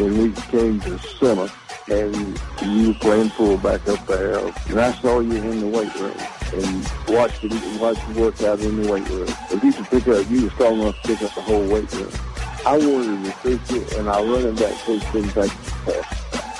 when we came to summer and you were playing fullback up there, and I saw you in the weight room and watched you, watched you work out in the weight room. If you could pick up, you were strong enough to pick up the whole weight room. I wanted to recruit it, and I run running back coach didn't take the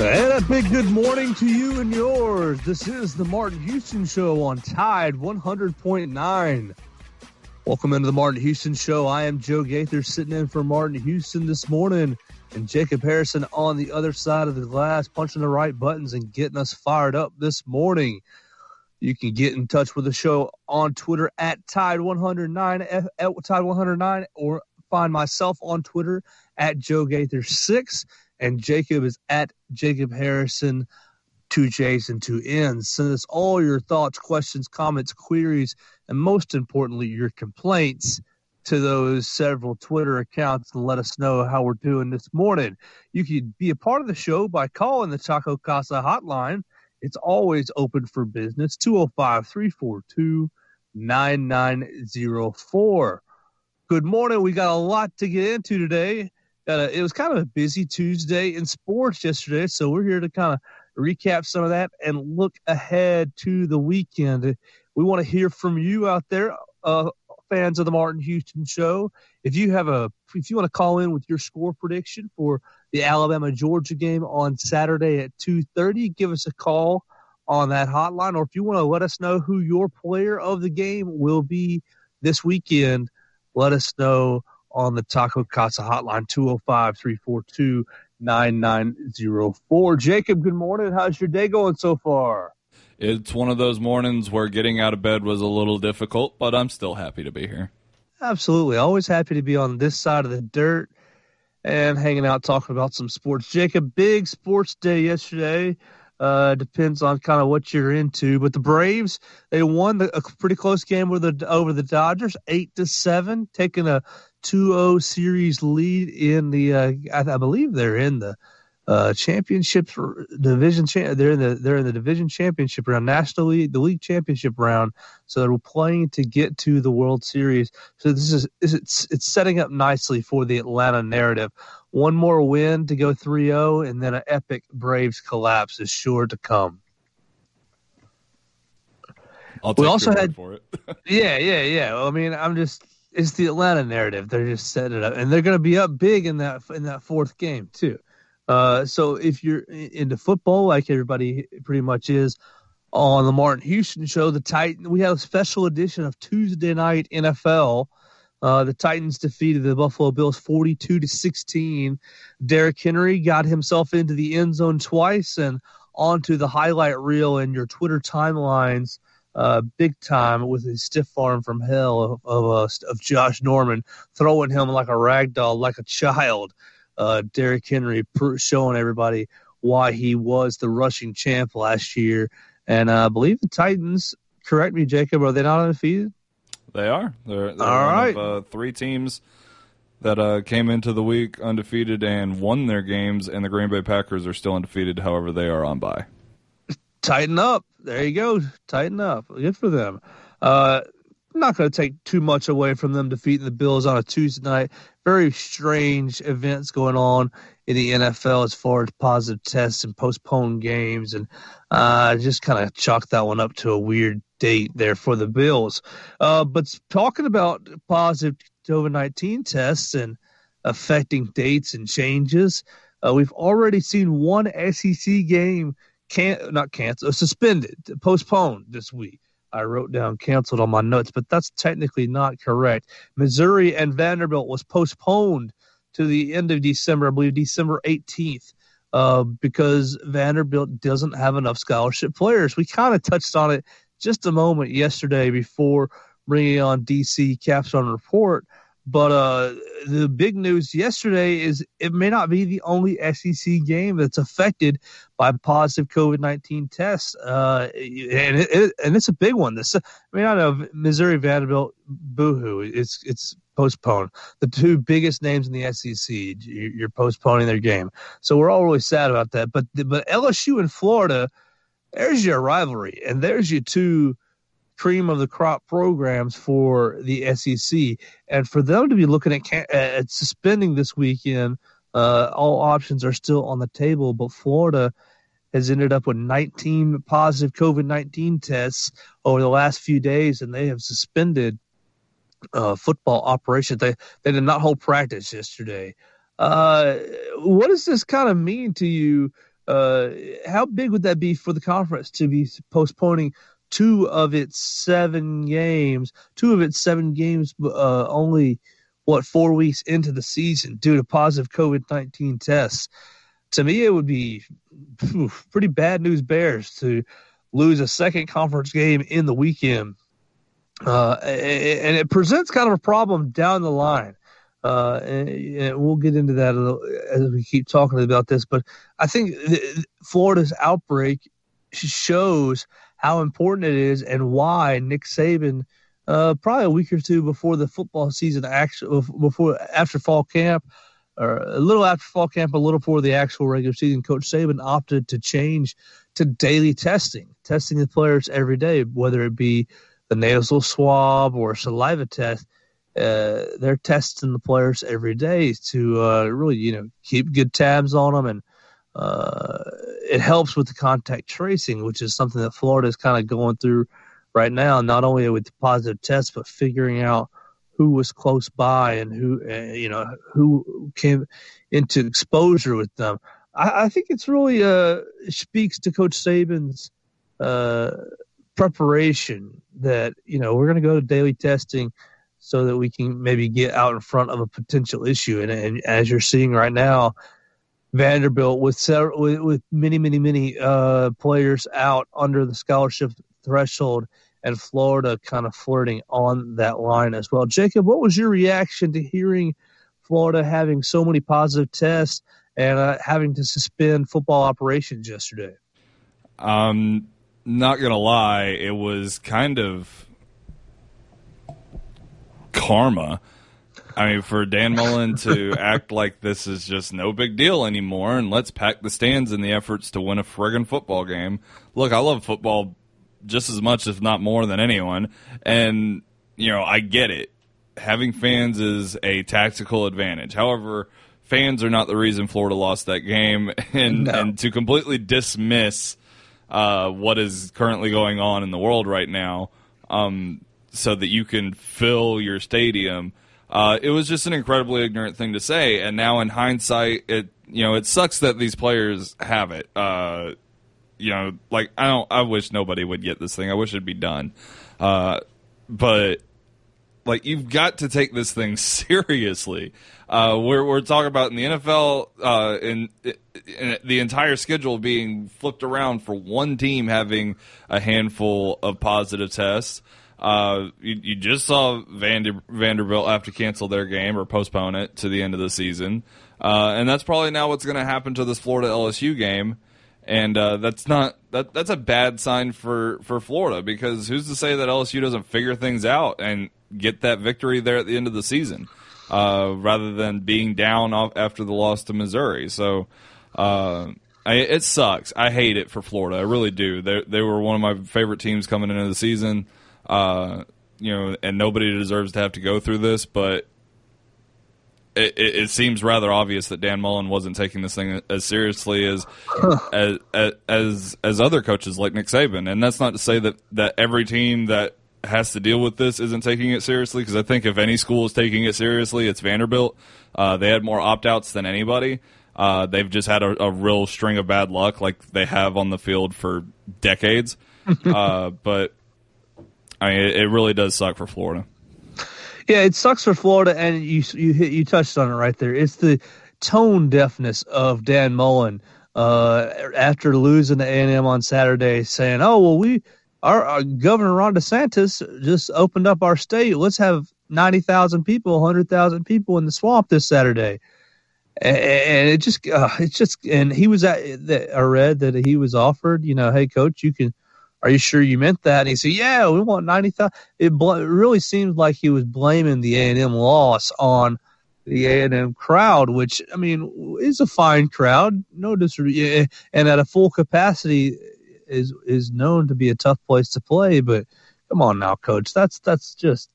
And a big good morning to you and yours. This is the Martin Houston Show on Tide 100.9. Welcome into the Martin Houston Show. I am Joe Gaither sitting in for Martin Houston this morning, and Jacob Harrison on the other side of the glass, punching the right buttons and getting us fired up this morning. You can get in touch with the show on Twitter at Tide109 at Tide109 or find myself on Twitter at Joe Gaither6 and Jacob is at Jacob Harrison, two J's and two N's. Send us all your thoughts, questions, comments, queries, and most importantly, your complaints to those several Twitter accounts and let us know how we're doing this morning. You can be a part of the show by calling the Taco Casa hotline. It's always open for business, 205 342 9904. Good morning. We got a lot to get into today. Uh, it was kind of a busy Tuesday in sports yesterday, so we're here to kind of recap some of that and look ahead to the weekend. We want to hear from you out there, uh, fans of the Martin Houston Show. If you have a, if you want to call in with your score prediction for the Alabama Georgia game on Saturday at two thirty, give us a call on that hotline. Or if you want to let us know who your player of the game will be this weekend, let us know on the Taco Casa hotline, 205 342 9904. Jacob, good morning. How's your day going so far? It's one of those mornings where getting out of bed was a little difficult, but I'm still happy to be here. Absolutely. Always happy to be on this side of the dirt and hanging out talking about some sports. Jacob, big sports day yesterday. Uh, depends on kind of what you're into, but the Braves they won the, a pretty close game with the over the Dodgers, eight to seven, taking a 2-0 series lead in the. Uh, I, I, believe they're in the uh, championship division. Cha- they're in the they're in the division championship round, national league, the league championship round. So they're playing to get to the World Series. So this is it's it's setting up nicely for the Atlanta narrative. One more win to go 3-0, and then an epic Braves collapse is sure to come. we also had for it. yeah, yeah, yeah. Well, I mean, I'm just it's the Atlanta narrative. They're just setting it up, and they're going to be up big in that in that fourth game too. Uh, so if you're into football, like everybody pretty much is, on the Martin Houston show, the Titan we have a special edition of Tuesday Night NFL. Uh, the Titans defeated the Buffalo Bills 42 to 16. Derrick Henry got himself into the end zone twice and onto the highlight reel in your Twitter timelines uh, big time with his stiff arm from hell of of, uh, of Josh Norman throwing him like a rag doll, like a child. Uh, Derrick Henry showing everybody why he was the rushing champ last year, and I believe the Titans. Correct me, Jacob. Are they not undefeated? They are. They're, they're All one right. of uh, three teams that uh, came into the week undefeated and won their games, and the Green Bay Packers are still undefeated. However, they are on bye tighten up. There you go. Tighten up. Good for them. Uh, not going to take too much away from them defeating the Bills on a Tuesday night. Very strange events going on in the NFL as far as positive tests and postponed games, and uh, just kind of chalk that one up to a weird date there for the Bills. Uh, but talking about positive COVID 19 tests and affecting dates and changes, uh, we've already seen one SEC game can't not canceled, suspended, postponed this week. I wrote down canceled on my notes, but that's technically not correct. Missouri and Vanderbilt was postponed to the end of December, I believe December 18th, uh, because Vanderbilt doesn't have enough scholarship players. We kind of touched on it just a moment yesterday before bringing on DC Capstone Report. But uh, the big news yesterday is it may not be the only SEC game that's affected by positive COVID nineteen tests, uh, and it, and it's a big one. This, I mean, I know Missouri Vanderbilt, boohoo, it's it's postponed. The two biggest names in the SEC, you're postponing their game, so we're all really sad about that. But but LSU and Florida, there's your rivalry, and there's your two cream of the crop programs for the SEC, and for them to be looking at, at suspending this weekend, uh, all options are still on the table. But Florida has ended up with 19 positive COVID 19 tests over the last few days, and they have suspended uh, football operations. They they did not hold practice yesterday. Uh, what does this kind of mean to you? Uh, how big would that be for the conference to be postponing two of its seven games, two of its seven games, uh, only what four weeks into the season due to positive COVID nineteen tests. To me, it would be pretty bad news bears to lose a second conference game in the weekend, uh, and it presents kind of a problem down the line. Uh, and, and, we'll get into that as we keep talking about this. But I think Florida's outbreak shows how important it is and why Nick Saban, uh, probably a week or two before the football season, actually before after fall camp, or a little after fall camp, a little before the actual regular season, Coach Saban opted to change to daily testing, testing the players every day, whether it be the nasal swab or saliva test. Uh, they're testing the players every day to uh, really, you know, keep good tabs on them and uh, it helps with the contact tracing, which is something that Florida is kind of going through right now, not only with the positive tests, but figuring out who was close by and who, uh, you know, who came into exposure with them. I, I think it's really uh, speaks to Coach Saban's uh, preparation that, you know, we're going to go to daily testing so that we can maybe get out in front of a potential issue. And, and as you're seeing right now, Vanderbilt with several, with, with many, many, many uh, players out under the scholarship threshold, and Florida kind of flirting on that line as well. Jacob, what was your reaction to hearing Florida having so many positive tests and uh, having to suspend football operations yesterday? Um, not gonna lie, it was kind of karma I mean, for Dan Mullen to act like this is just no big deal anymore, and let's pack the stands in the efforts to win a friggin' football game. Look, I love football just as much, if not more, than anyone, and you know, I get it. Having fans is a tactical advantage. However, fans are not the reason Florida lost that game, and no. and to completely dismiss uh, what is currently going on in the world right now, um, so that you can fill your stadium uh, it was just an incredibly ignorant thing to say, and now in hindsight, it you know it sucks that these players have it. Uh, you know, like I don't. I wish nobody would get this thing. I wish it'd be done. Uh, but like you've got to take this thing seriously. Uh, we're we're talking about in the NFL, uh, in, in, the entire schedule being flipped around for one team having a handful of positive tests. Uh, you, you, just saw Vander, Vanderbilt have to cancel their game or postpone it to the end of the season, uh, and that's probably now what's going to happen to this Florida LSU game. And uh, that's not that that's a bad sign for for Florida because who's to say that LSU doesn't figure things out and get that victory there at the end of the season, uh, rather than being down after the loss to Missouri. So. Uh, I, it sucks. I hate it for Florida. I really do. They they were one of my favorite teams coming into the season. Uh, you know, and nobody deserves to have to go through this, but it, it, it, seems rather obvious that Dan Mullen wasn't taking this thing as seriously as, as, as as other coaches like Nick Saban. And that's not to say that that every team that has to deal with this isn't taking it seriously. Because I think if any school is taking it seriously, it's Vanderbilt. Uh, they had more opt outs than anybody. Uh, they've just had a, a, real string of bad luck, like they have on the field for decades. uh, but I mean, it, it, really does suck for Florida. Yeah, it sucks for Florida, and you you you touched on it right there. It's the tone deafness of Dan Mullen uh, after losing to A and M on Saturday, saying, "Oh well, we our, our, Governor Ron DeSantis just opened up our state. Let's have ninety thousand people, hundred thousand people in the swamp this Saturday." And it just, uh, it's just, and he was at. I read that he was offered, you know, hey coach, you can are you sure you meant that? And he said, yeah, we want 90,000. It, bl- it really seems like he was blaming the A&M loss on the A&M crowd, which, I mean, is a fine crowd. No disrespect. And at a full capacity is, is known to be a tough place to play. But come on now, coach. That's, that's just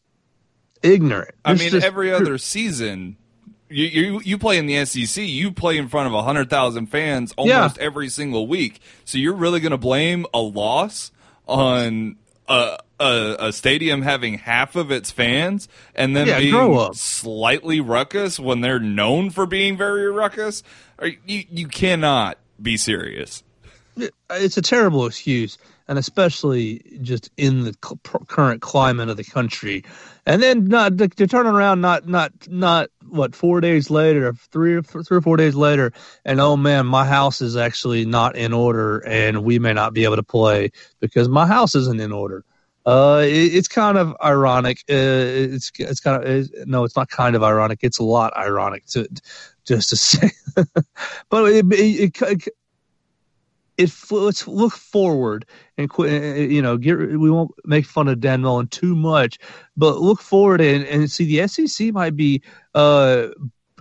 ignorant. I mean, every other season, you, you you play in the SEC. You play in front of hundred thousand fans almost yeah. every single week. So you're really going to blame a loss on a, a, a stadium having half of its fans and then yeah, being slightly ruckus when they're known for being very ruckus. You you cannot be serious. It's a terrible excuse, and especially just in the current climate of the country. And then not to, to turn around, not not not what four days later, three or three or four days later, and oh man, my house is actually not in order, and we may not be able to play because my house isn't in order. Uh, it, it's kind of ironic. Uh, it's it's kind of it's, no, it's not kind of ironic. It's a lot ironic to just to say, but it, it, it let's look forward and quit. You know, get we won't make fun of Dan Mullen too much, but look forward and, and see the SEC might be uh,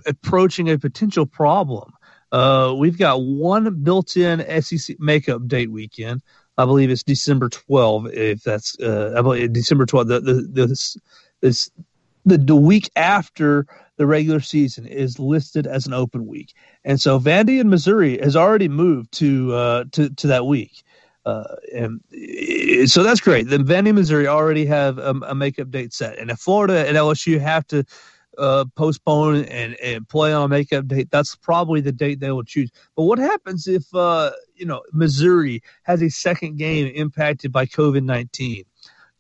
approaching a potential problem. Uh, we've got one built-in SEC makeup date weekend. I believe it's December 12. If that's uh, I believe December 12. The the the, this, the, the week after the regular season is listed as an open week, and so Vandy and Missouri has already moved to uh, to to that week. Uh, and so that's great. Then Vandy, Missouri already have a, a, makeup date set, and if Florida and LSU have to uh, postpone and, and play on a makeup date, that's probably the date they will choose. But what happens if uh, you know Missouri has a second game impacted by COVID nineteen?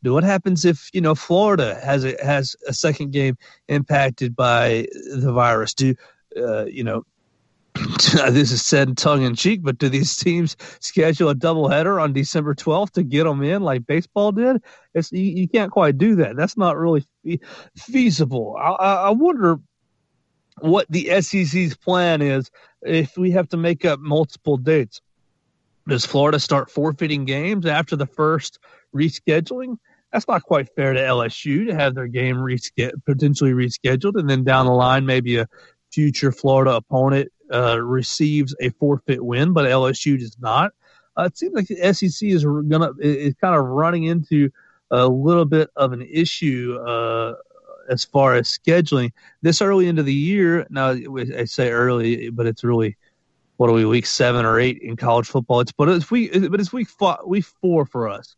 What happens if you know Florida has a has a second game impacted by the virus? Do uh, you know? this is said tongue in cheek, but do these teams schedule a doubleheader on December 12th to get them in like baseball did? It's, you, you can't quite do that. That's not really fe- feasible. I, I wonder what the SEC's plan is if we have to make up multiple dates. Does Florida start forfeiting games after the first rescheduling? That's not quite fair to LSU to have their game rescheduled, potentially rescheduled, and then down the line maybe a future Florida opponent uh, receives a forfeit win, but LSU does not. Uh, it seems like the SEC is gonna is kind of running into a little bit of an issue uh, as far as scheduling this early into the year. Now I say early, but it's really what are we week seven or eight in college football? It's but it's week but it's week four, week four for us.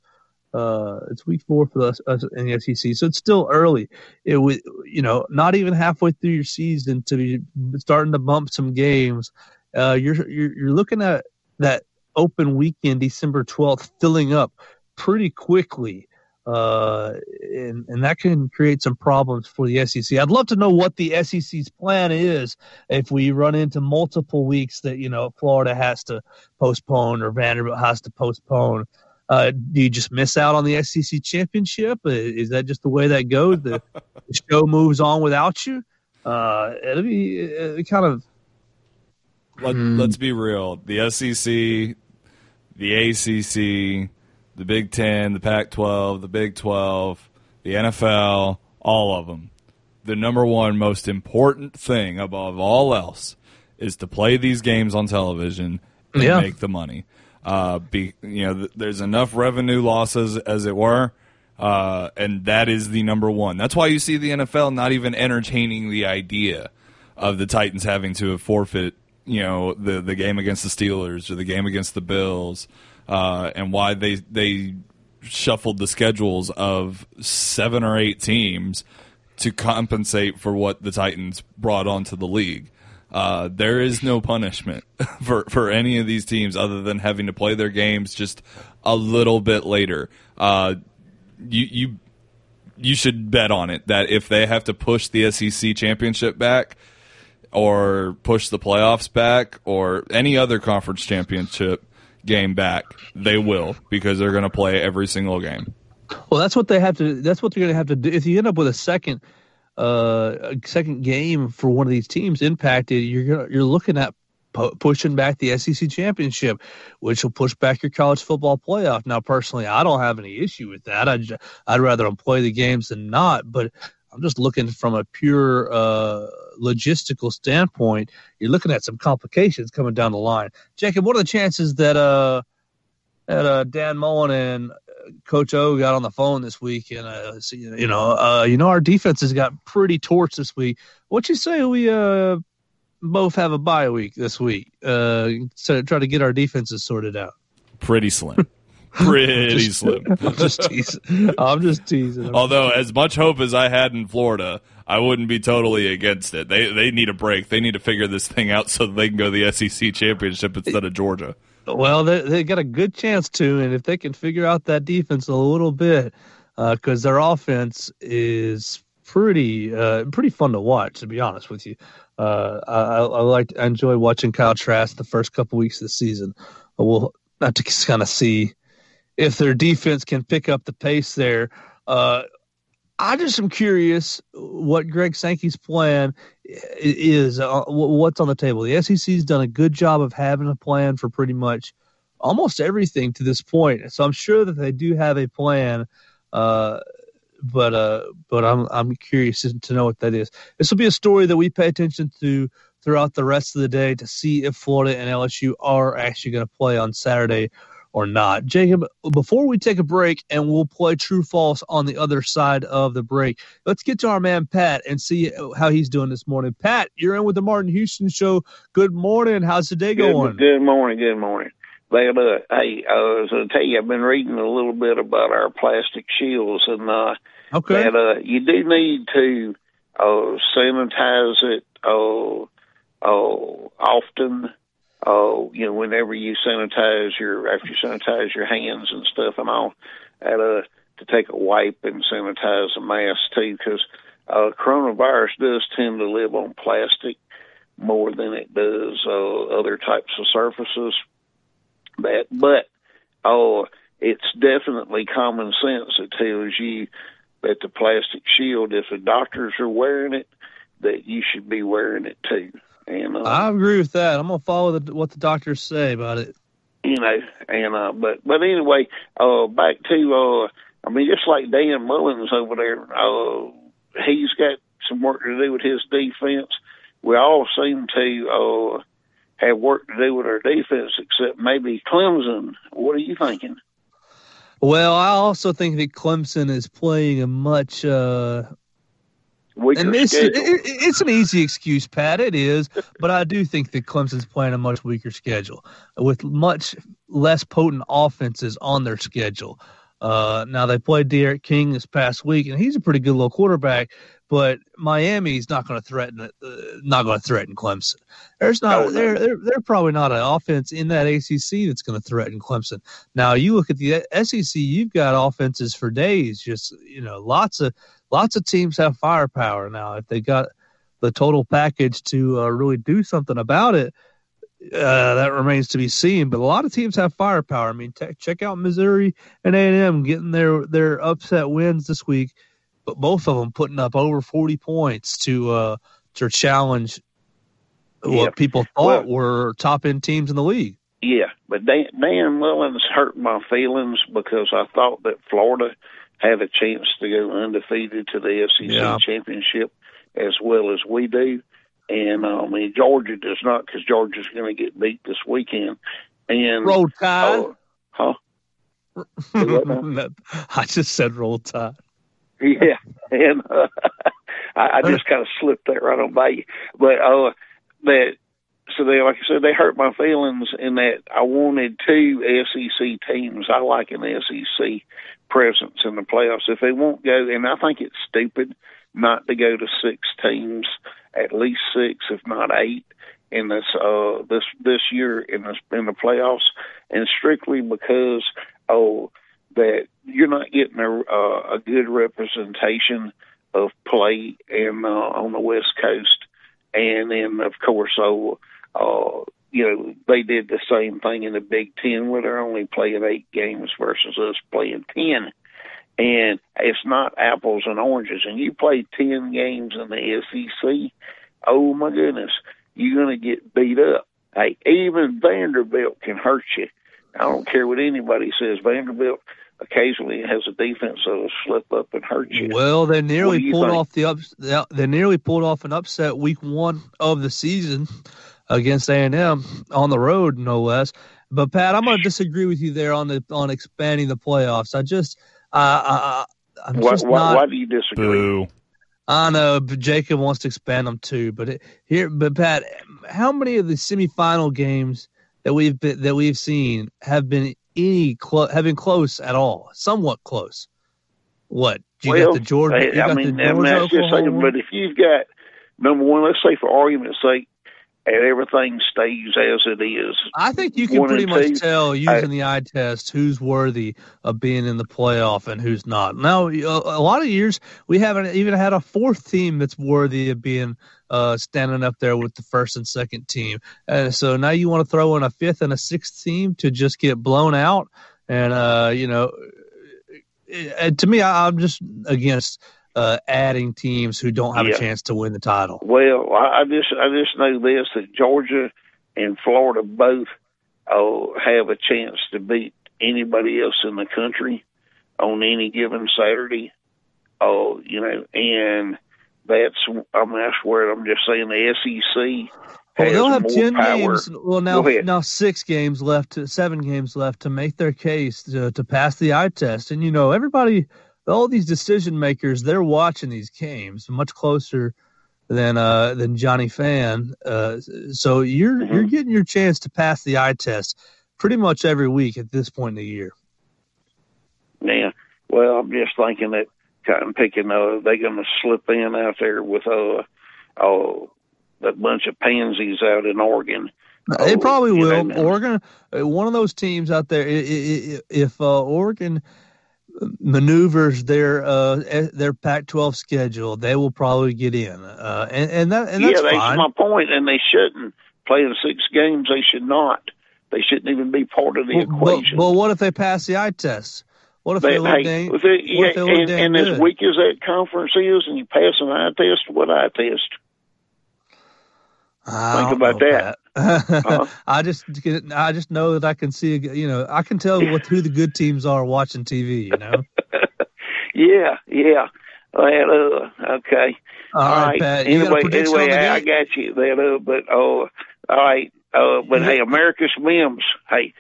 Uh, it's week four for us, us in the SEC, so it's still early. It was, you know, not even halfway through your season to be starting to bump some games. Uh, you're, you're you're looking at that open weekend, December twelfth, filling up pretty quickly, uh, and and that can create some problems for the SEC. I'd love to know what the SEC's plan is if we run into multiple weeks that you know Florida has to postpone or Vanderbilt has to postpone. Uh, do you just miss out on the SEC championship? Uh, is that just the way that goes? The, the show moves on without you. Uh, it'll be uh, kind of. Let, mm. Let's be real. The SEC, the ACC, the Big Ten, the Pac-12, the Big 12, the NFL, all of them. The number one most important thing above all else is to play these games on television and yeah. make the money. Uh, be you know, th- there's enough revenue losses as it were, uh, and that is the number one. That's why you see the NFL not even entertaining the idea of the Titans having to forfeit, you know, the the game against the Steelers or the game against the Bills, uh, and why they they shuffled the schedules of seven or eight teams to compensate for what the Titans brought onto the league. Uh, there is no punishment for for any of these teams other than having to play their games just a little bit later. Uh, you you you should bet on it that if they have to push the SEC championship back or push the playoffs back or any other conference championship game back, they will because they're going to play every single game. Well, that's what they have to. That's what they're going to have to do. If you end up with a second, uh, a second game for one of these teams impacted, you're you're looking at pu- pushing back the SEC championship, which will push back your college football playoff. Now, personally, I don't have any issue with that. I'd I'd rather them play the games than not. But I'm just looking from a pure uh, logistical standpoint. You're looking at some complications coming down the line. Jacob, what are the chances that uh that uh, Dan Mullen and Coach O got on the phone this week, and uh, you know, uh, you know, our defense has got pretty torched this week. What you say we uh, both have a bye week this week, uh, to try to get our defenses sorted out? Pretty slim. Pretty just, slim. I'm just teasing. I'm just teasing. I'm Although, as much hope as I had in Florida, I wouldn't be totally against it. They they need a break. They need to figure this thing out so they can go to the SEC championship instead of Georgia. Well, they they got a good chance to, and if they can figure out that defense a little bit, because uh, their offense is pretty uh, pretty fun to watch. To be honest with you, uh, I, I like I enjoy watching Kyle Trask the first couple weeks of the season. We'll have to kind of see if their defense can pick up the pace there. Uh, I just am curious what Greg Sankey's plan is. Uh, what's on the table? The SEC's done a good job of having a plan for pretty much almost everything to this point. So I'm sure that they do have a plan. Uh, but uh, but I'm I'm curious to know what that is. This will be a story that we pay attention to throughout the rest of the day to see if Florida and LSU are actually going to play on Saturday or not. Jacob, before we take a break and we'll play true false on the other side of the break, let's get to our man Pat and see how he's doing this morning. Pat, you're in with the Martin Houston Show. Good morning. How's the day going? Good, good morning. Good morning. Uh, hey, I was going to tell you, I've been reading a little bit about our plastic shields, and uh, okay. that uh, you do need to uh, sanitize it uh, uh, often oh, you know, whenever you sanitize your after you sanitize your hands and stuff and all, at uh to take a wipe and sanitize the mask too, because uh, coronavirus does tend to live on plastic more than it does uh, other types of surfaces. But but oh, it's definitely common sense that tells you that the plastic shield, if the doctors are wearing it, that you should be wearing it too. And uh, I agree with that. I'm gonna follow the, what the doctors say about it. You know, and uh, but but anyway, uh, back to uh, I mean, just like Dan Mullins over there, uh, he's got some work to do with his defense. We all seem to uh, have work to do with our defense, except maybe Clemson. What are you thinking? Well, I also think that Clemson is playing a much uh, Weaker and it's, schedule. it, it's an easy excuse, Pat. It is, but I do think that Clemson's playing a much weaker schedule with much less potent offenses on their schedule. Uh, now they played D'Eriq King this past week, and he's a pretty good little quarterback. But Miami's not going to threaten uh, not going to threaten Clemson. There's not they're, they're they're probably not an offense in that ACC that's going to threaten Clemson. Now you look at the SEC, you've got offenses for days. Just you know, lots of lots of teams have firepower now. If they got the total package to uh, really do something about it, uh, that remains to be seen. But a lot of teams have firepower. I mean, te- check out Missouri and A and M getting their their upset wins this week, but both of them putting up over forty points to uh, to challenge what people thought Well- were top end teams in the league. Yeah, but Dan, Dan Mullins hurt my feelings because I thought that Florida had a chance to go undefeated to the SEC Yeah. championship as well as we do. And uh, I mean, Georgia does not because Georgia's going to get beat this weekend. And Roll Tide. oh, huh? I just said roll tide. Yeah, and uh, I, I just kind of slipped that right on by you. But uh, that so they like I said, they hurt my feelings in that I wanted two SEC teams. I like an SEC presence in the playoffs. If they won't go, and I think it's stupid not to go to six teams, at least six, if not eight. in this uh this this year in this in the playoffs, and strictly because oh that you're not getting a uh, a good representation of play in uh, on the West Coast, and then of course oh uh you know they did the same thing in the Big Ten where they're only playing eight games versus us playing ten and it's not apples and oranges. And you play ten games in the SEC, oh my goodness, you're going to get beat up. Hey, even Vanderbilt can hurt you. I don't care what anybody says. Vanderbilt occasionally has a defense that'll slip up and hurt you. Well, they nearly pulled think? off the ups. They nearly pulled off an upset week one of the season against A and M on the road, no less. But Pat, I'm going to disagree with you there on the on expanding the playoffs. I just uh, I, I'm why, just why, not. why do you disagree? Boo. I know, but Jacob wants to expand them too. But it, here, but Pat, how many of the semifinal games that we've been, that we've seen have been any clo- have been close at all? Somewhat close. What Do you well, got the Georgia? I, got I mean, the I mean, Georgia, that's just saying, but if you've got number one, let's say for argument's sake, and everything stays as it is, I think you can one pretty much two, tell using I- the eye test who's worthy of being in the playoff and who's not. Now, a lot of years we haven't even had a fourth team that's worthy of being uh, standing up there with the first and second team. And so now you want to throw in a fifth and a sixth team to just get blown out. And uh, you know, and to me, I, I'm just against uh, adding teams who don't have Yeah. a chance to win the title. Well, I, I just I just know this that Georgia and Florida both oh, have a chance to beat anybody else in the country on any given Saturday. Oh, you know, and that's I mean that's where I'm just saying the SEC Well, they'll have ten power. games. Well, now now six games left, to, seven games left to make their case to, to pass the eye test. And you know, everybody, all these decision makers, they're watching these games much closer than uh, than Johnny Fan. Uh, so you're Mm-hmm. you're getting your chance to pass the eye test pretty much every week at this point in the year. Yeah. Well, I'm just thinking that kind of picking uh they're gonna slip in out there with uh oh a bunch of pansies out in Oregon. They Oh, probably will. know, Oregon, uh, one of those teams out there. If uh, Oregon maneuvers their uh, eh, their Pac-12 schedule, they will probably get in, uh, and and that and that's yeah, that's fine. my point, and they shouldn't play in six games. They should not. They shouldn't even be part of the but, equation. but what if they pass the eye test? What if they, They- look hey, dang, with it- what if they yeah, look and, and as weak as that conference is, and you pass an eye test, what eye test? I think about know, that. Pat. I just I just know that I can see you know I can tell what who the good teams are watching TV. You know. Yeah, yeah. Well, uh, okay. All right, Pat. You Anyway, anyway, I, I got you that. Uh, but oh, all right. Uh, but hey, Amarius Mims. Hey,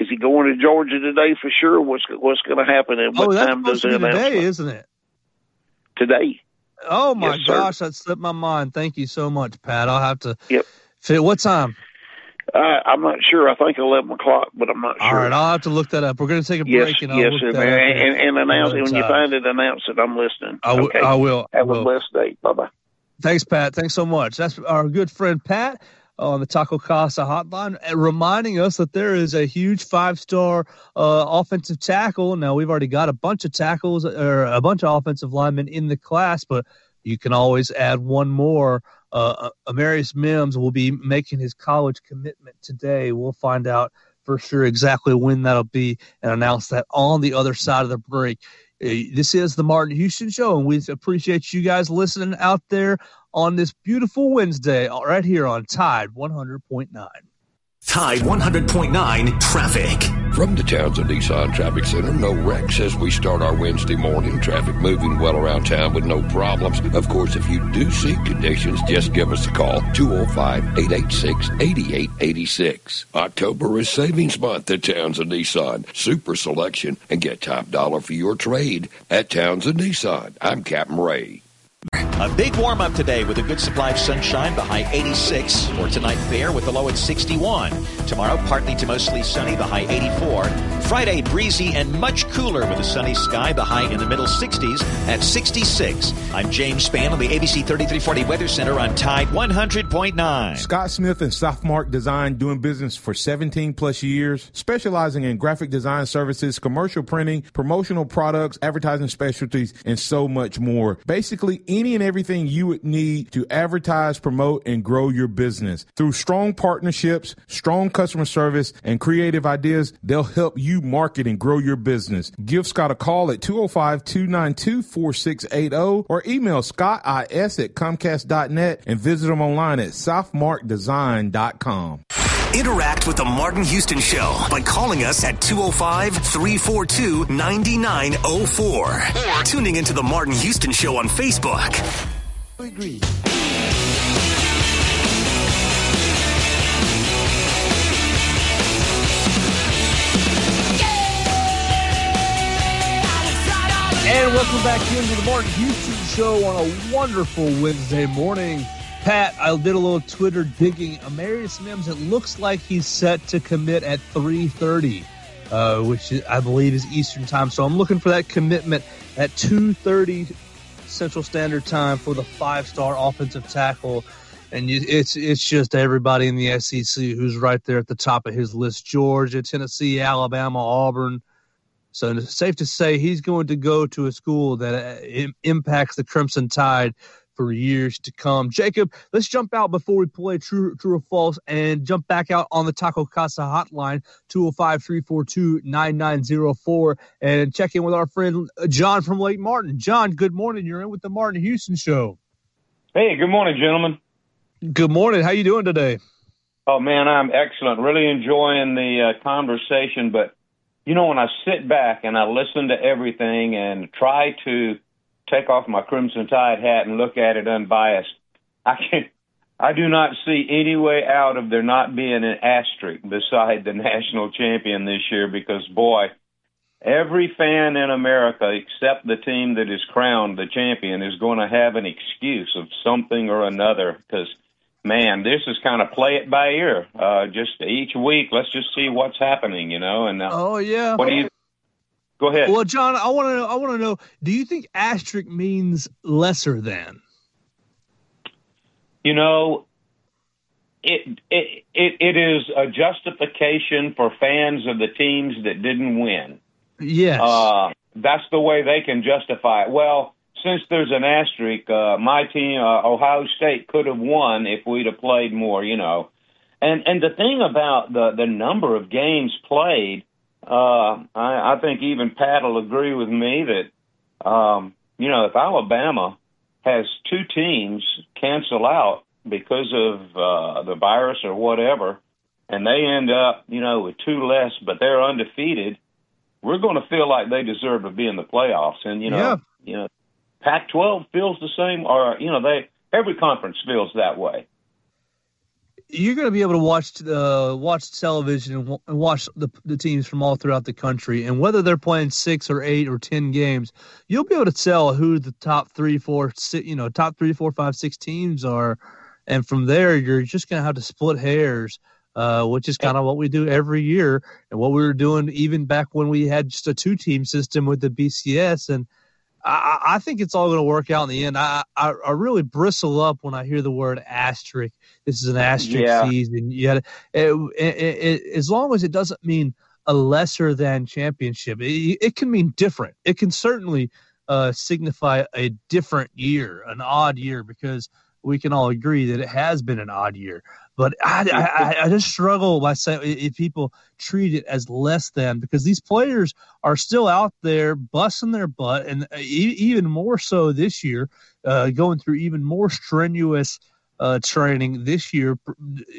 is he going to Georgia today for sure? What's what's going to happen? And what Oh, time does to today, isn't it? today? Oh my Yes, gosh, that slipped my mind. Thank you so much, Pat. I'll have to. Yep. Fit, what time? Uh, I'm not sure. I think eleven o'clock, but I'm not All sure. right, I'll have to look that up. We're going to take a yes, break, and I'll yes, look that man. And, and announce it when you find it. Announce it. I'm listening. I will. okay. I will. I Have a will. blessed day. Bye bye. Thanks, Pat. Thanks so much. That's our good friend Pat on the Taco Casa hotline, uh, reminding us that there is a huge five-star uh, offensive tackle. Now we've already got a bunch of tackles or a bunch of offensive linemen in the class, but you can always add one more. Uh, Amarius Mims will be making his college commitment today. We'll find out for sure exactly when that'll be and announce that on the other side of the break. Uh, This is the Martin Houston Show, and we appreciate you guys listening out there on this beautiful Wednesday, uh, right here on Tide 100.9. Tide 100.9 traffic. From the Townsend Nissan Traffic Center, no wrecks as we start our Wednesday morning. Traffic moving well around town with no problems. Of course, if you do see conditions, just give us a call. 205-886-8886. October is savings month at Townsend Nissan. Super selection and get top dollar for your trade at Townsend Nissan. I'm Captain Ray. A big warm up today with a good supply of sunshine, the high 86. Or tonight, fair with the low at 61. Tomorrow, partly to mostly sunny, the high 84. Friday, breezy and much cooler with a sunny sky, the high in the middle 60s at 66. I'm James Spann on the ABC 3340 Weather Center on Tide 100.9. Scott Smith and Softmark Design doing business for 17 plus years, specializing in graphic design services, commercial printing, promotional products, advertising specialties, and so much more. Basically, any and everything you would need to advertise, promote, and grow your business. Through strong partnerships, strong customer service, and creative ideas, they'll help you market and grow your business. Give Scott a call at 205 292 4680 or email scottis at comcast.net and visit them online at softmarkdesign.com. Interact with the Martin Houston Show by calling us at 205 342 9904 or tuning into the Martin Houston Show on Facebook. And welcome back into the Martin Houston Show on a wonderful Wednesday morning. Pat, I did a little Twitter digging. Amarius Mims, it looks like he's set to commit at 3:30, uh, which I believe is Eastern time. So I'm looking for that commitment at 2:30 Central Standard Time for the five-star offensive tackle. And it's it's just everybody in the SEC who's right there at the top of his list: Georgia, Tennessee, Alabama, Auburn. So it's safe to say he's going to go to a school that uh, impacts the Crimson Tide for years to come. Jacob, let's jump out before we play true, true or false and jump back out on the Taco Casa hotline, 205 342 9904, and check in with our friend uh, John from Lake Martin. John, good morning. You're in with the Martin Houston Show. Hey, good morning, gentlemen. Good morning. How you doing today? Oh, man, I'm excellent. Really enjoying the uh, conversation, but you know, when I sit back and I listen to everything and try to take off my Crimson Tide hat and look at it unbiased, I can I do not see any way out of there not being an asterisk beside the national champion this year because boy, every fan in America except the team that is crowned the champion is going to have an excuse of something or another because man, this is kind of play it by ear. Uh, just each week, let's just see what's happening, you know. And uh, oh yeah, what do you? Go ahead. Well, John, I want to know. I want to know. Do you think asterisk means lesser than? You know, it it it, it is a justification for fans of the teams that didn't win. Yes. Uh, that's the way they can justify it. Well, since there's an asterisk, uh, my team, uh, Ohio State, could have won if we'd have played more, you know. And and the thing about the the number of games played, uh, I, I think even Pat will agree with me that, um, you know, if Alabama has two teams cancel out because of uh, the virus or whatever, and they end up, you know, with two less, but they're undefeated, we're going to feel like they deserve to be in the playoffs. And you know, yeah. you know, Pac-12 feels the same, or you know, they every conference feels that way. You're going to be able to watch uh, watch television and, and watch the, the teams from all throughout the country, and whether they're playing six or eight or ten games, you'll be able to tell who the top three, four, six, you know, top three, four, five, six teams are, and from there, you're just going to have to split hairs. Uh, which is kind of what we do every year, and what we were doing even back when we had just a two-team system with the BCS. And I, I think it's all going to work out in the end. I, I, I really bristle up when I hear the word asterisk. This is an asterisk Yeah. season. You gotta, it, it, it, as long as it doesn't mean a lesser than championship, it, it can mean different. It can certainly uh, signify a different year, an odd year, because we can all agree that it has been an odd year. But I, I, I just struggle by saying if people treat it as less than because these players are still out there busting their butt, and e- even more so this year, uh, going through even more strenuous uh, training this year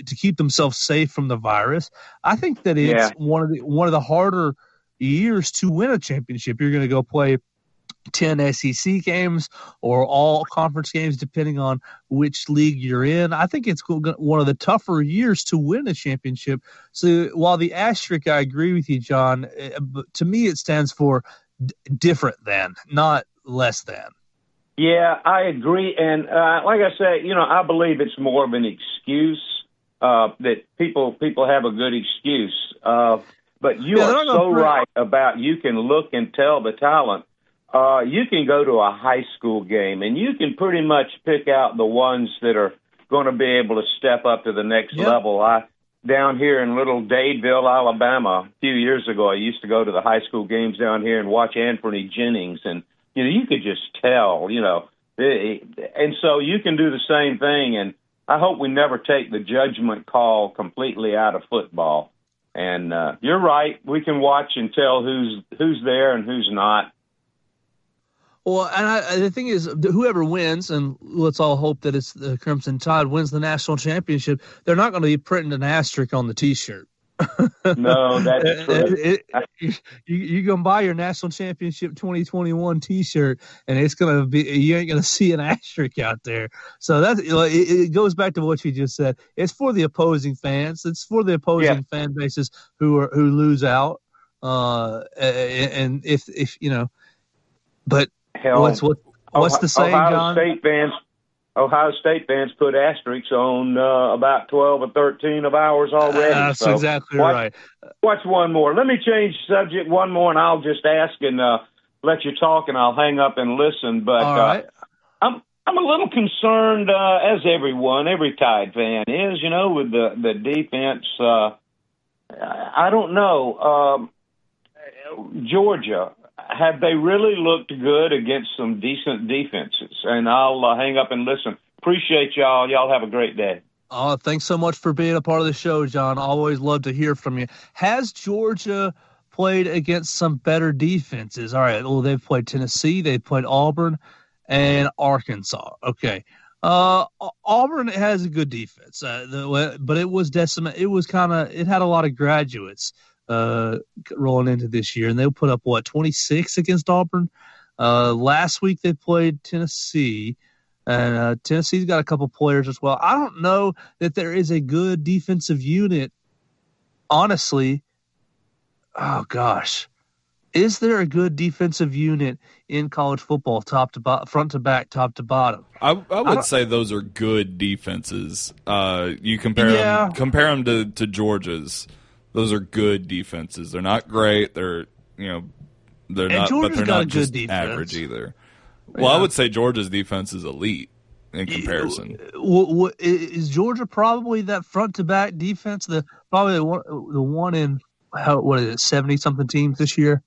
to keep themselves safe from the virus. I think that it's Yeah. one of the one of the harder years to win a championship. You're going to go play 10 SEC games or all conference games, depending on which league you're in. I think it's one of the tougher years to win a championship. So while the asterisk, I agree with you, John, eh, to me it stands for d- different than, not less than. Yeah, I agree. And uh, like I say, you know, I believe it's more of an excuse uh, that people people have a good excuse. Uh, but you Yeah, are so right about you can look and tell the talent. Uh, you can go to a high school game and you can pretty much pick out the ones that are going to be able to step up to the next Yep. level. I down here in little Dadeville, Alabama, a few years ago, I used to go to the high school games down here and watch Anthony Jennings, and you know you could just tell, you know, it- and so you can do the same thing. And I hope we never take the judgment call completely out of football. And uh, you're right, we can watch and tell who's who's there and who's not. Well, and I, the thing is, whoever wins, and let's all hope that it's the Crimson Tide wins the national championship. They're not going to be printing an asterisk on the T-shirt. No, that's true. It- it- you you can buy your national championship 2021 T-shirt, and it's gonna be you ain't gonna see an asterisk out there. So that it, it goes back to what you just said. It's for the opposing fans. It's for the opposing fan bases who are who lose out. Uh, and if if you know, but Hell, what's what what's Ohio- the saying, Ohio John? State fans, Ohio State fans put asterisks on uh, about twelve or thirteen of ours already. That's so exactly watch, right. What's one more. Let me change subject one more, and I'll just ask and uh, let you talk, and I'll hang up and listen. But All right. uh, I'm I'm a little concerned, uh, as everyone, every Tide fan is, you know, with the the defense. Uh, I I don't know. Um, Georgia, have they really looked good against some decent defenses? And I'll uh, hang up and listen. Appreciate y'all. Y'all have a great day. Oh, thanks so much for being a part of the show, John. Always love to hear from you. Has Georgia played against some better defenses? All right. Well, they've played Tennessee, they've played Auburn, and Arkansas. Okay. Uh, Auburn has a good defense, uh, the, but it was decimate. It was kind of it had a lot of graduates uh, rolling into this year, and they'll put up what twenty six against Auburn. Uh, last week they played Tennessee, and uh, Tennessee's got a couple players as well. I don't know that there is a good defensive unit. Honestly, oh gosh, is there a good defensive unit in college football, top to bottom, front to back, top to bottom? I, I I would don't- say those are good defenses. Uh, you compare Yeah. them compare them to, to Georgia's. Those are good defenses. They're not great. They're you know they're And not, but they're not just defense. average either. Well, I would say Georgia's defense is elite in comparison. Is Georgia probably that front to back defense? The probably the one, the one in how what is it seventy something teams this year?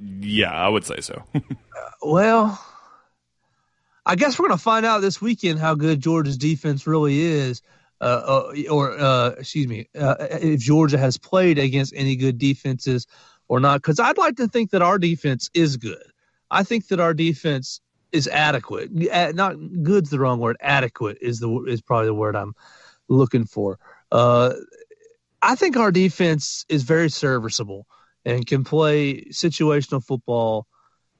Yeah, I would say so. Uh, well, I guess we're going to find out this weekend how good Georgia's defense really is, uh, uh, or uh, excuse me, uh, if Georgia has played against any good defenses or not. Because I'd like to think that our defense is good. I think that our defense is adequate. Uh, Not good's the wrong word. Adequate is the is probably the word I'm looking for. Uh, I think our defense is very serviceable and can play situational football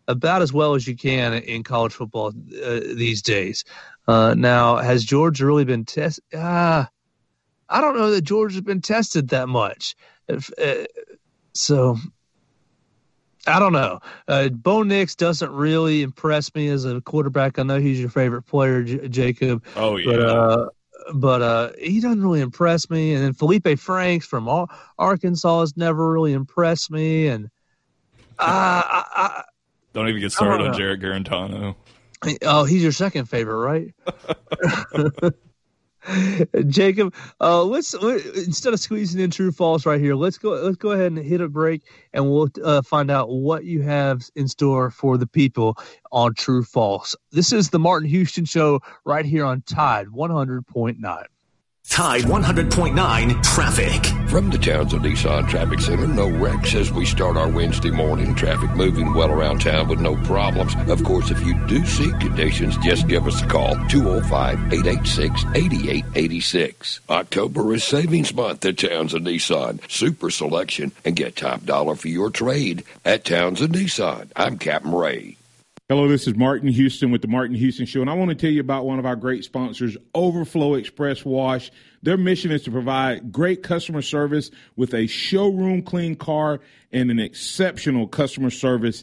about as well as you can in college football uh, these days. Uh, now, has Georgia really been tested? Ah, I don't know that Georgia's been tested that much. If, uh, so, I don't know. Uh, Bo Nix doesn't really impress me as a quarterback. I know he's your favorite player, J- Jacob. Oh yeah. But, uh, but uh, he doesn't really impress me. And then Feleipe Franks from Arkansas has never really impressed me. And uh, I, I, Don't even get started on Jarrett Guarantano. Oh, he's your second favorite, right? Jacob, uh, let's let- instead of squeezing in true false right here, let's go. Let's go ahead and hit a break, and we'll uh, find out what you have in store for the people on true false. This is the Martin Houston Show right here on Tide one hundred point nine. Tide 100.9 traffic. From the Townsend Nissan Traffic Center, no wrecks as we start our Wednesday morning. Traffic moving well around town with no problems. Of course, if you do see conditions, just give us a call. 205-886-8886. October is savings month at Townsend Nissan. Super selection and get top dollar for your trade at Townsend Nissan. I'm Captain Ray. Hello, this is Martin Houston with the Martin Houston Show, and I want to tell you about one of our great sponsors, Overflow Express Wash. Their mission is to provide great customer service with a showroom clean car and an exceptional customer service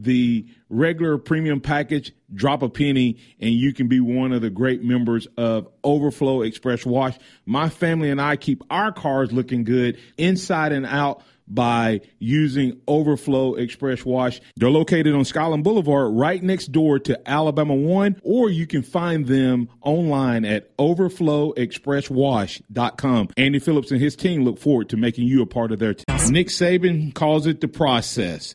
the regular premium package, drop a penny, and you can be one of the great members of Overflow Express Wash. My family and I keep our cars looking good inside and out by using Overflow Express Wash. They're located on Skyland Boulevard right next door to Alabama One, or you can find them online at overflowexpresswash.com. Andy Phillips and his team look forward to making you a part of their team. Nick Saban calls it the process.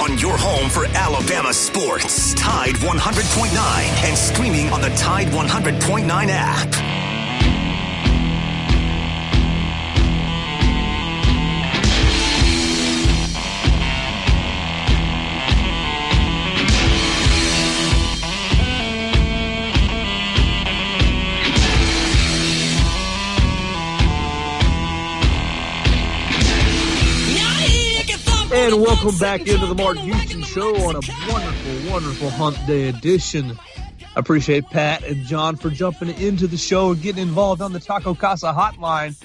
on your home for Alabama sports. Tide 100.9 and streaming on the Tide 100.9 app. And welcome back into the Mark Houston Show on a wonderful, wonderful Hunt Day edition. I appreciate Pat and John for jumping into the show and getting involved on the Taco Casa hotline.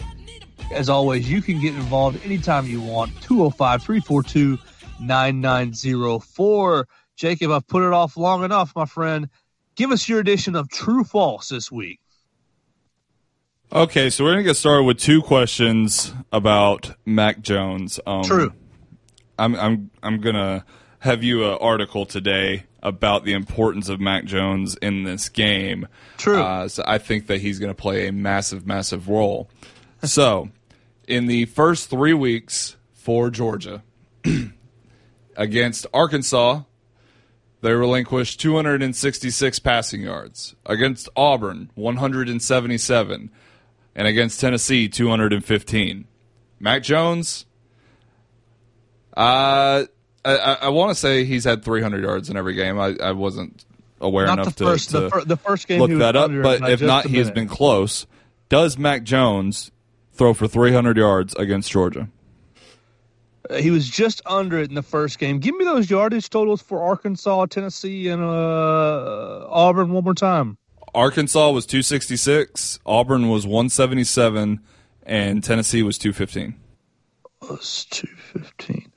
As always, you can get involved anytime you want. 205 342 9904. Jacob, I've put it off long enough, my friend. Give us your edition of True False this week. Okay, so we're going to get started with two questions about Mac Jones. Um, True. I'm I'm I'm gonna have you an article today about the importance of Mac Jones in this game. True. Uh, so I think that he's going to play a massive, massive role. so, in the first three weeks for Georgia against Arkansas, they relinquished 266 passing yards. Against Auburn, 177. And against Tennessee, 215. Mac Jones, uh, I, I want to say he's had 300 yards in every game. I, I wasn't aware Not enough the first, to, the, fir- the first game look that up, but if not, he has been close. Does Mac Jones throw for 300 yards against Georgia? Uh, He was just under it in the first game. Give me those yardage totals for Arkansas, Tennessee, and uh, Auburn one more time. Arkansas was 266, Auburn was 177, and Tennessee was 215. Was Plus two fifteen.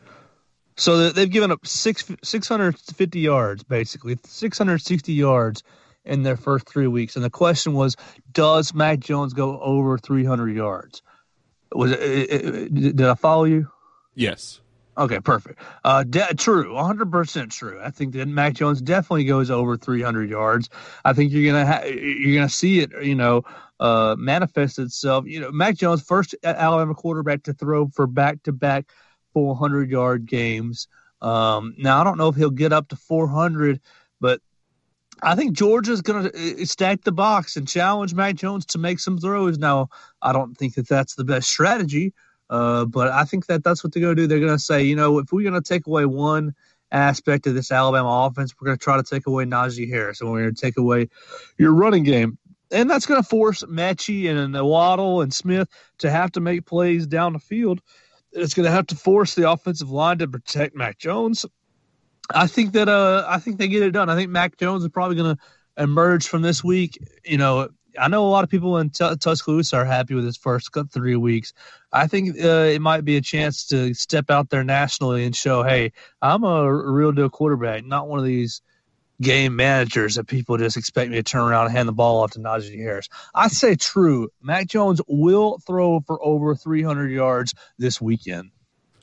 So they- they've given up six six hundred fifty yards, basically six hundred sixty yards in their first three weeks. And the question was, does Mac Jones go over three hundred yards? Was it, it- it- did I follow you? Yes. Okay, perfect. Uh, de- true, 100% true. I think that Mac Jones definitely goes over 300 yards. I think you're gonna ha- you're gonna see it, you know, uh, manifest itself. You know, Mac Jones, first Alabama quarterback to throw for back-to-back 400 yard games. Um, now I don't know if he'll get up to 400, but I think Georgia's going to stack the box and challenge Mac Jones to make some throws. Now, I don't think that that's the best strategy, uh, but I think that that's what they're going to do. They're going to say, you know, if we're going to take away one aspect of this Alabama offense, we're going to try to take away Najee Harris, and we're going to take away your running game. And that's going to force Metchie and Waddle and Smith to have to make plays down the field. It's going to have to force the offensive line to protect Mac Jones. I think that uh, I think they get it done. I think Mac Jones is probably going to emerge from this week, you know, I know a lot of people in T- Tuscaloosa are happy with his first three weeks. I think uh, it might be a chance to step out there nationally and show, hey, I'm a real deal quarterback, not one of these game managers that people just expect me to turn around and hand the ball off to Najee Harris. I say true. Mac Jones will throw for over 300 yards this weekend.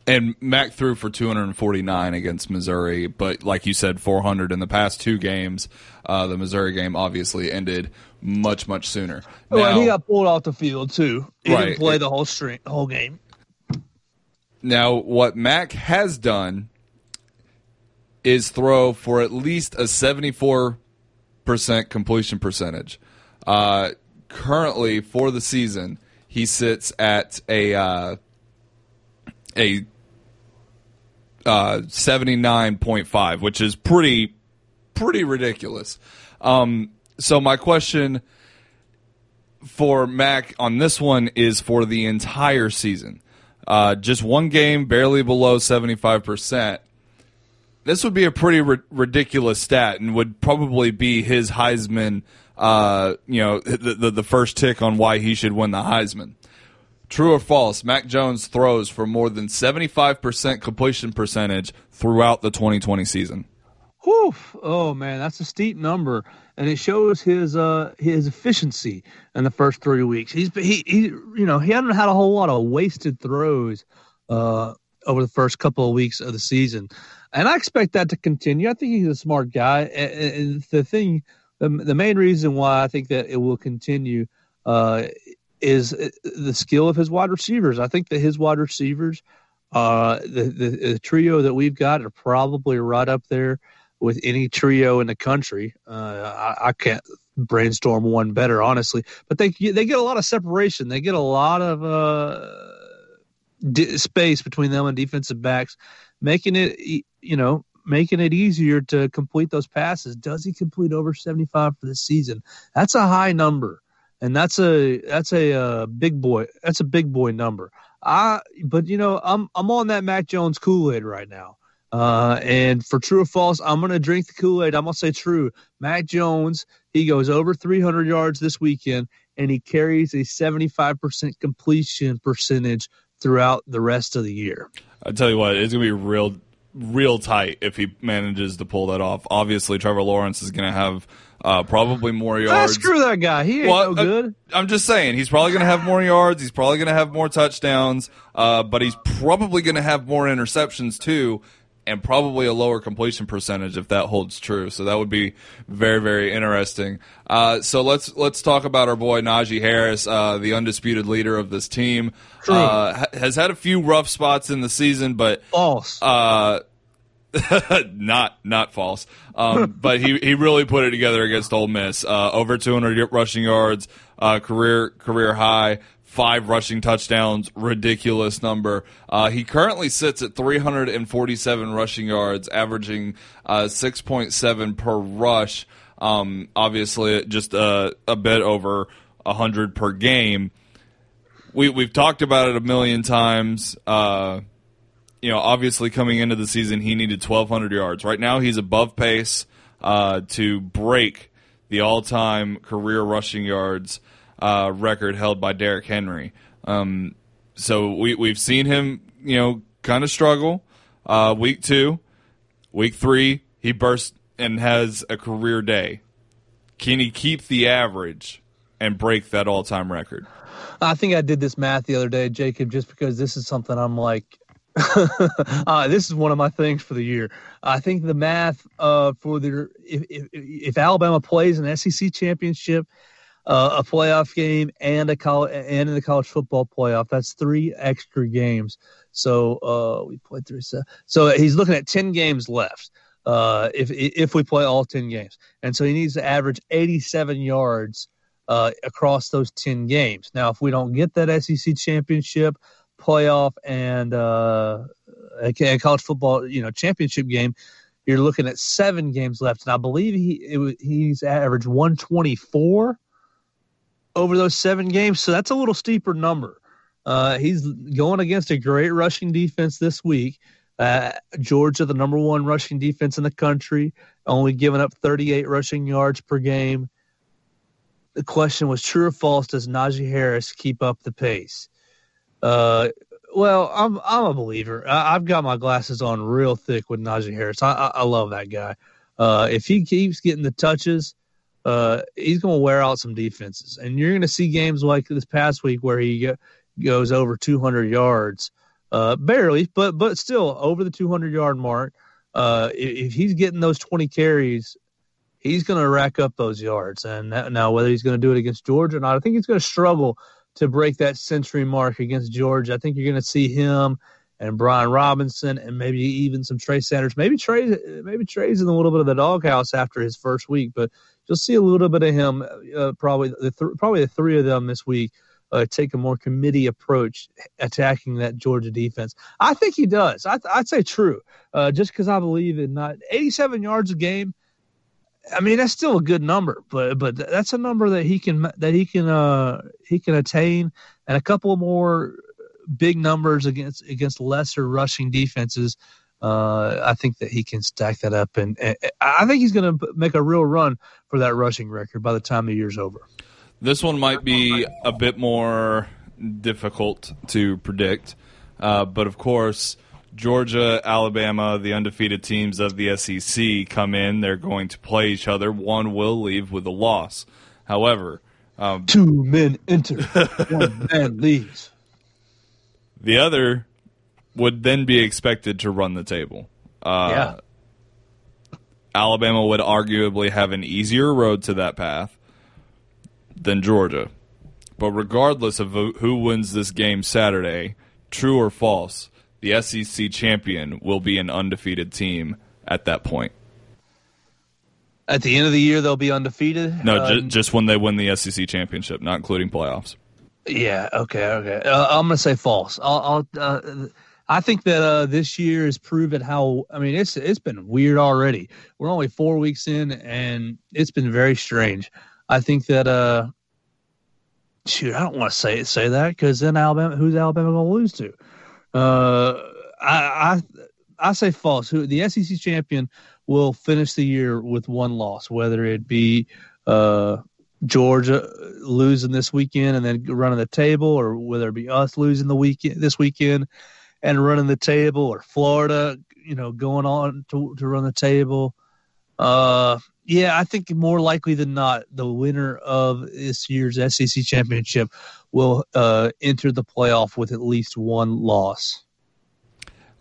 And Mac threw for 249 against Missouri, but like you said, 400 in the past two games. Uh, the Missouri game obviously ended much much sooner. Now, and he got pulled off the field too. He right, didn't play the whole string, whole game. Now, what Mac has done is throw for at least a 74% completion percentage. Uh, currently, for the season, he sits at a uh, a uh, 79.5, which is pretty pretty ridiculous. Um, so my question for Mac on this one is for the entire season. Uh, just one game, barely below 75%. This would be a pretty ri- ridiculous stat and would probably be his Heisman, uh, you know, the, the, the first tick on why he should win the Heisman. True or false, Mac Jones throws for more than 75% completion percentage throughout the 2020 season. Whew. Oh man, that's a steep number, and it shows his uh his efficiency in the first three weeks. He's he he you know he hadn't had a whole lot of wasted throws uh over the first couple of weeks of the season, and I expect that to continue. I think he's a smart guy, and, the thing, the, the main reason why I think that it will continue uh is uh, the skill of his wide receivers. I think that his wide receivers, uh the the, the trio that we've got are probably right up there with any trio in the country. Uh, I, I, can't brainstorm one better, honestly. But they they get a lot of separation. They get a lot of uh, space between them and defensive backs, making it you know making it easier to complete those passes. Does he complete over seventy five for the season? That's a high number, and that's a that's a uh, big boy. That's a big boy number. I but you know I'm I'm on that Mac Jones Kool Aid right now. Uh, and for true or false, I'm going to drink the Kool Aid. I'm going to say true. Mac Jones, he goes over 300 yards this weekend, and he carries a 75% completion percentage throughout the rest of the year. I tell you what, it's going to be real, real tight if he manages to pull that off. Obviously, Trevor Lawrence is going to have uh, probably more ah, yards. Ah, screw that guy. He ain't well, no good. I, am just saying he's probably going to have more yards. He's probably going to have more touchdowns. Uh, but he's probably going to have more interceptions too and probably a lower completion percentage if that holds true. So that would be very very interesting. Uh, so let's let's talk about our boy Najee Harris, uh, the undisputed leader of this team. Uh, has had a few rough spots in the season, but false. Uh, not not false. Um, but he, he really put it together against Ole Miss. Uh, over 200 rushing yards, uh, career career high five rushing touchdowns, ridiculous number. Uh, he currently sits at 347 rushing yards, averaging uh, 6.7 per rush. Um, obviously, just a, a bit over 100 per game. We, we've talked about it a million times. Uh, you know, obviously coming into the season, he needed 1,200 yards. Right now, he's above pace uh, to break the all-time career rushing yards uh, record held by Derrick Henry. Um, so we we've seen him, you know, kind of struggle. Uh, week two, week three, he burst and has a career day. Can he keep the average and break that all time record? I think I did this math the other day, Jacob, just because this is something I'm like, uh, this is one of my things for the year. I think the math uh, for the if, if, if Alabama plays an SEC championship uh, a playoff game and a college and in the college football playoff. That's three extra games. So uh, we played three. So, so he's looking at ten games left. Uh, if if we play all ten games, and so he needs to average eighty-seven yards uh, across those ten games. Now, if we don't get that SEC championship, playoff, and uh, a college football, you know, championship game, you're looking at seven games left, and I believe he it, he's averaged 124 over those seven games. So that's a little steeper number. Uh, he's going against a great rushing defense this week. Uh, Georgia, the number one rushing defense in the country, only giving up 38 rushing yards per game. the question was true or false? Does Najee Harris keep up the pace? Uh, well, I'm I'm a believer. I, have got my glasses on real thick with Najee Harris. I, I, I love that guy. Uh, if he keeps getting the touches, uh, he's going to wear out some defenses, and you're going to see games like this past week where he goes over 200 yards, uh, barely, but but still over the 200 yard mark. Uh, if, if he's getting those 20 carries, he's going to rack up those yards. And that, now, whether he's going to do it against Georgia or not, I think he's going to struggle to break that century mark against Georgia. I think you're going to see him and Brian Robinson and maybe even some Trey Sanders. Maybe Trey, maybe Trey's in a little bit of the doghouse after his first week, but you'll see a little bit of him. Uh, probably the th- probably the three of them this week uh, take a more committee approach attacking that Georgia defense. I think he does. I, would say true, uh, just because I believe in not 87 yards a game. I mean that's still a good number, but but that's a number that he can that he can uh he can attain, and a couple more big numbers against against lesser rushing defenses. Uh, I think that he can stack that up, and, and I think he's going to make a real run for that rushing record by the time the year's over. This one might be a bit more difficult to predict, uh, but of course Georgia, Alabama, the undefeated teams of the SEC come in. They're going to play each other. One will leave with a loss. However, um, two men enter, one man leaves. The other would then be expected to run the table. Uh, yeah. Alabama would arguably have an easier road to that path than Georgia. But regardless of who wins this game Saturday, true or false, the SEC champion will be an undefeated team at that point. At the end of the year, they'll be undefeated. No, uh, just when they win the SEC championship, not including playoffs. Yeah. Okay. Okay. Uh, I'm gonna say false. I'll. I'll uh, I think that uh, this year has proven how. I mean, it's it's been weird already. We're only four weeks in, and it's been very strange. I think that. uh Shoot, I don't want to say say that because then Alabama, who's Alabama going to lose to? Uh, I, I I say false. Who the SEC champion will finish the year with one loss, whether it be uh, Georgia losing this weekend and then running the table, or whether it be us losing the weekend this weekend and running the table, or Florida, you know, going on to to run the table. Uh, yeah, I think more likely than not, the winner of this year's SEC championship will uh, enter the playoff with at least one loss.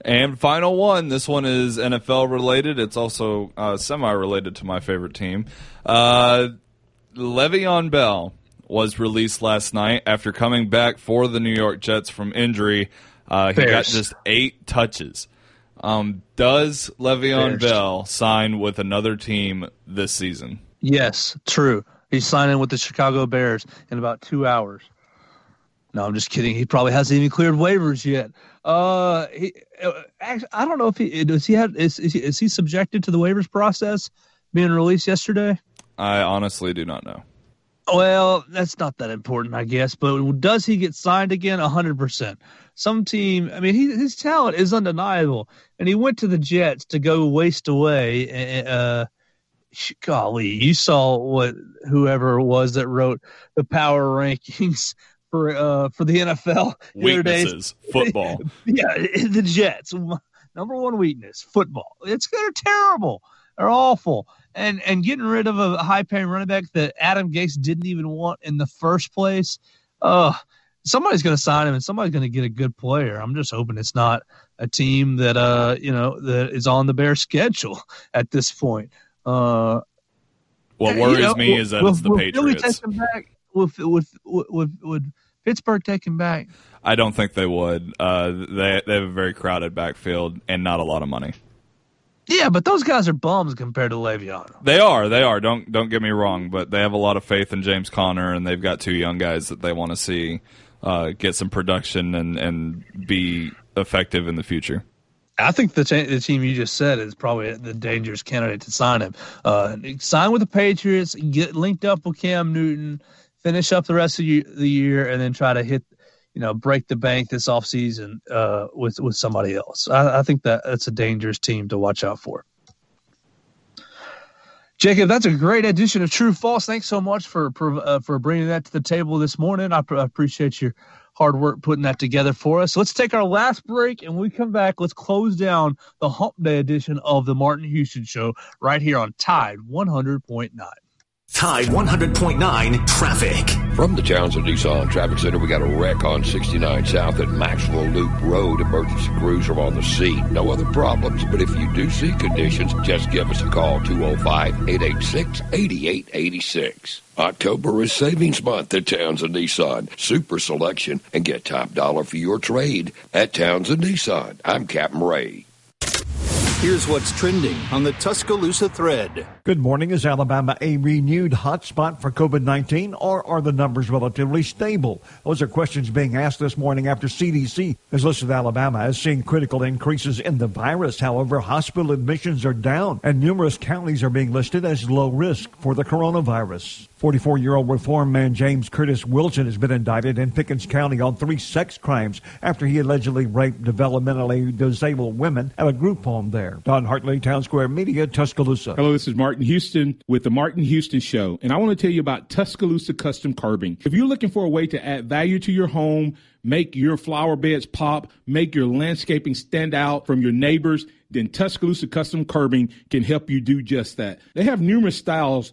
And final one. This one is NFL related. It's also uh, semi related to my favorite team. Uh, Le'Veon Bell was released last night after coming back for the New York Jets from injury. Uh, he got just eight touches. Um, does Le'Veon Bears. Bell sign with another team this season? Yes, true. He's signing with the Chicago Bears in about two hours. No, I'm just kidding. He probably hasn't even cleared waivers yet. Uh, he, uh, actually, I don't know if he does. He have is, is he, is he subjected to the waivers process being released yesterday? I honestly do not know. Well, that's not that important, I guess. But does he get signed again? hundred percent. Some team. I mean, he, his talent is undeniable, and he went to the Jets to go waste away. Uh, golly, you saw what whoever it was that wrote the power rankings for uh, for the NFL. Weaknesses, football. yeah, the Jets. Number one weakness, football. It's they're terrible. They're awful. And and getting rid of a high paying running back that Adam Gase didn't even want in the first place. Uh somebody's gonna sign him and somebody's gonna get a good player. I'm just hoping it's not a team that uh you know that is on the Bear schedule at this point. Uh what worries you know, me is that it's the Patriots. Back, with, with, with, with Pittsburgh taking back? I don't think they would. Uh, they they have a very crowded backfield and not a lot of money. Yeah, but those guys are bums compared to Le'Veon. They are. They are. Don't don't get me wrong, but they have a lot of faith in James Conner, and they've got two young guys that they want to see uh, get some production and and be effective in the future. I think the, the team you just said is probably the dangerous candidate to sign him. Uh, sign with the Patriots, get linked up with Cam Newton, finish up the rest of the year, and then try to hit, you know, break the bank this offseason uh, with with somebody else. I, I think that that's a dangerous team to watch out for. Jacob, that's a great addition of True False. Thanks so much for for, uh, for bringing that to the table this morning. I, pr- appreciate your hard work putting that together for us. Let's take our last break, and we come back, let's close down the Hump Day edition of the Martin Houston Show right here on Tide 100.9. Tide 100.9 traffic. From the Townsend Nissan Traffic Center, we got a wreck on 69 South at Maxwell Loop Road. Emergency crews are on the scene. No other problems, but if you do see conditions, just give us a call 205 886 8886. October is savings month at Townsend Nissan. Super selection and get top dollar for your trade at Townsend Nissan. I'm Captain Ray. Here's what's trending on the Tuscaloosa thread. Good morning. Is Alabama a renewed hotspot for COVID 19 or are the numbers relatively stable? Those are questions being asked this morning after CDC has listed Alabama as seeing critical increases in the virus. However, hospital admissions are down and numerous counties are being listed as low risk for the coronavirus. 44 year old reform man James Curtis Wilson has been indicted in Pickens County on three sex crimes after he allegedly raped developmentally disabled women at a group home there. Don Hartley, Town Square Media, Tuscaloosa. Hello, this is Martin Houston with the Martin Houston Show, and I want to tell you about Tuscaloosa Custom Curbing. If you're looking for a way to add value to your home, make your flower beds pop, make your landscaping stand out from your neighbors, then Tuscaloosa Custom Curbing can help you do just that. They have numerous styles,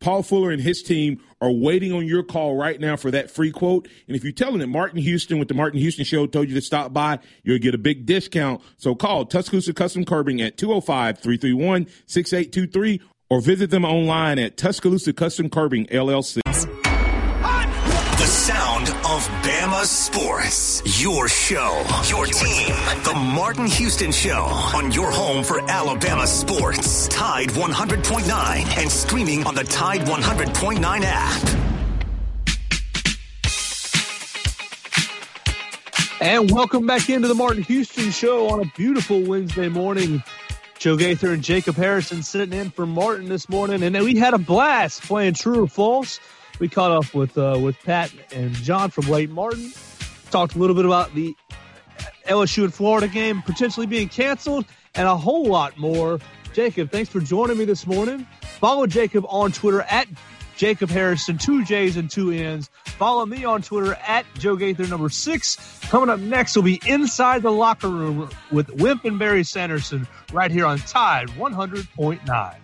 Paul Fuller and his team are waiting on your call right now for that free quote. And if you tell them that Martin Houston with the Martin Houston Show told you to stop by, you'll get a big discount. So call Tuscaloosa Custom Curbing at 205 331 6823 or visit them online at Tuscaloosa Custom Curbing LLC. The sound of Bama sports. Your show, your team. The Martin Houston Show on your home for Alabama sports. Tide 100.9 and streaming on the Tide 100.9 app. And welcome back into the Martin Houston Show on a beautiful Wednesday morning. Joe Gaither and Jacob Harrison sitting in for Martin this morning, and we had a blast playing True or False. We caught up with uh, with Pat and John from Lake Martin. Talked a little bit about the LSU and Florida game potentially being canceled, and a whole lot more. Jacob, thanks for joining me this morning. Follow Jacob on Twitter at Jacob Harrison, two J's and two N's. Follow me on Twitter at Joe Gaither number six. Coming up next will be Inside the Locker Room with Wimp and Barry Sanderson right here on Tide 100.9.